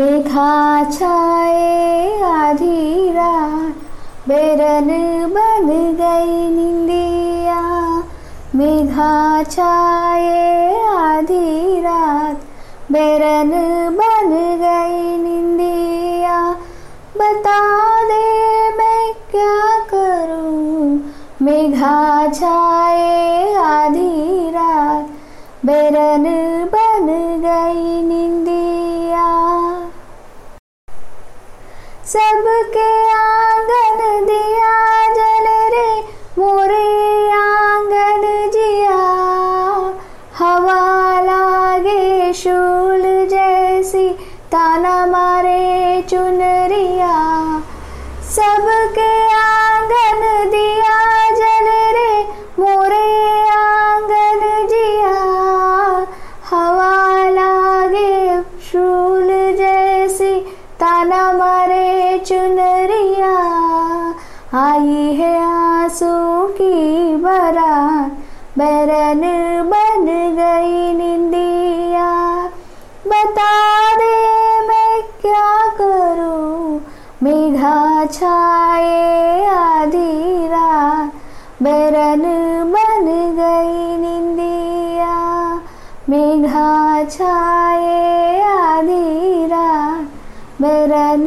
मेघा छाए, आधी रात। बेरन बन गई निंदिया। मेघा छाए, आधी रात। बेरन बन गई निंदिया। बता दे मैं क्या करूँ? मेघा छाए, आधी रात। बेरन बन गई निंदिया सबके आँगन दिया, जल रे, मोरे आँगन जिया। हवा लागे शूल जैसी, ताना मारे चुनरिया। सबके आँगन दिया, जल रे, मोरे आँगन जिया। हवा लागे शूल जैसी, ताना मारे आई है आँसू की बरात बैरन बन गई निंदिया। बता दे मैं क्या करूँ? मेघा छाए आधी रात। बैरन बन गई निंदिया। मेघा छाए आधी रात। बैरन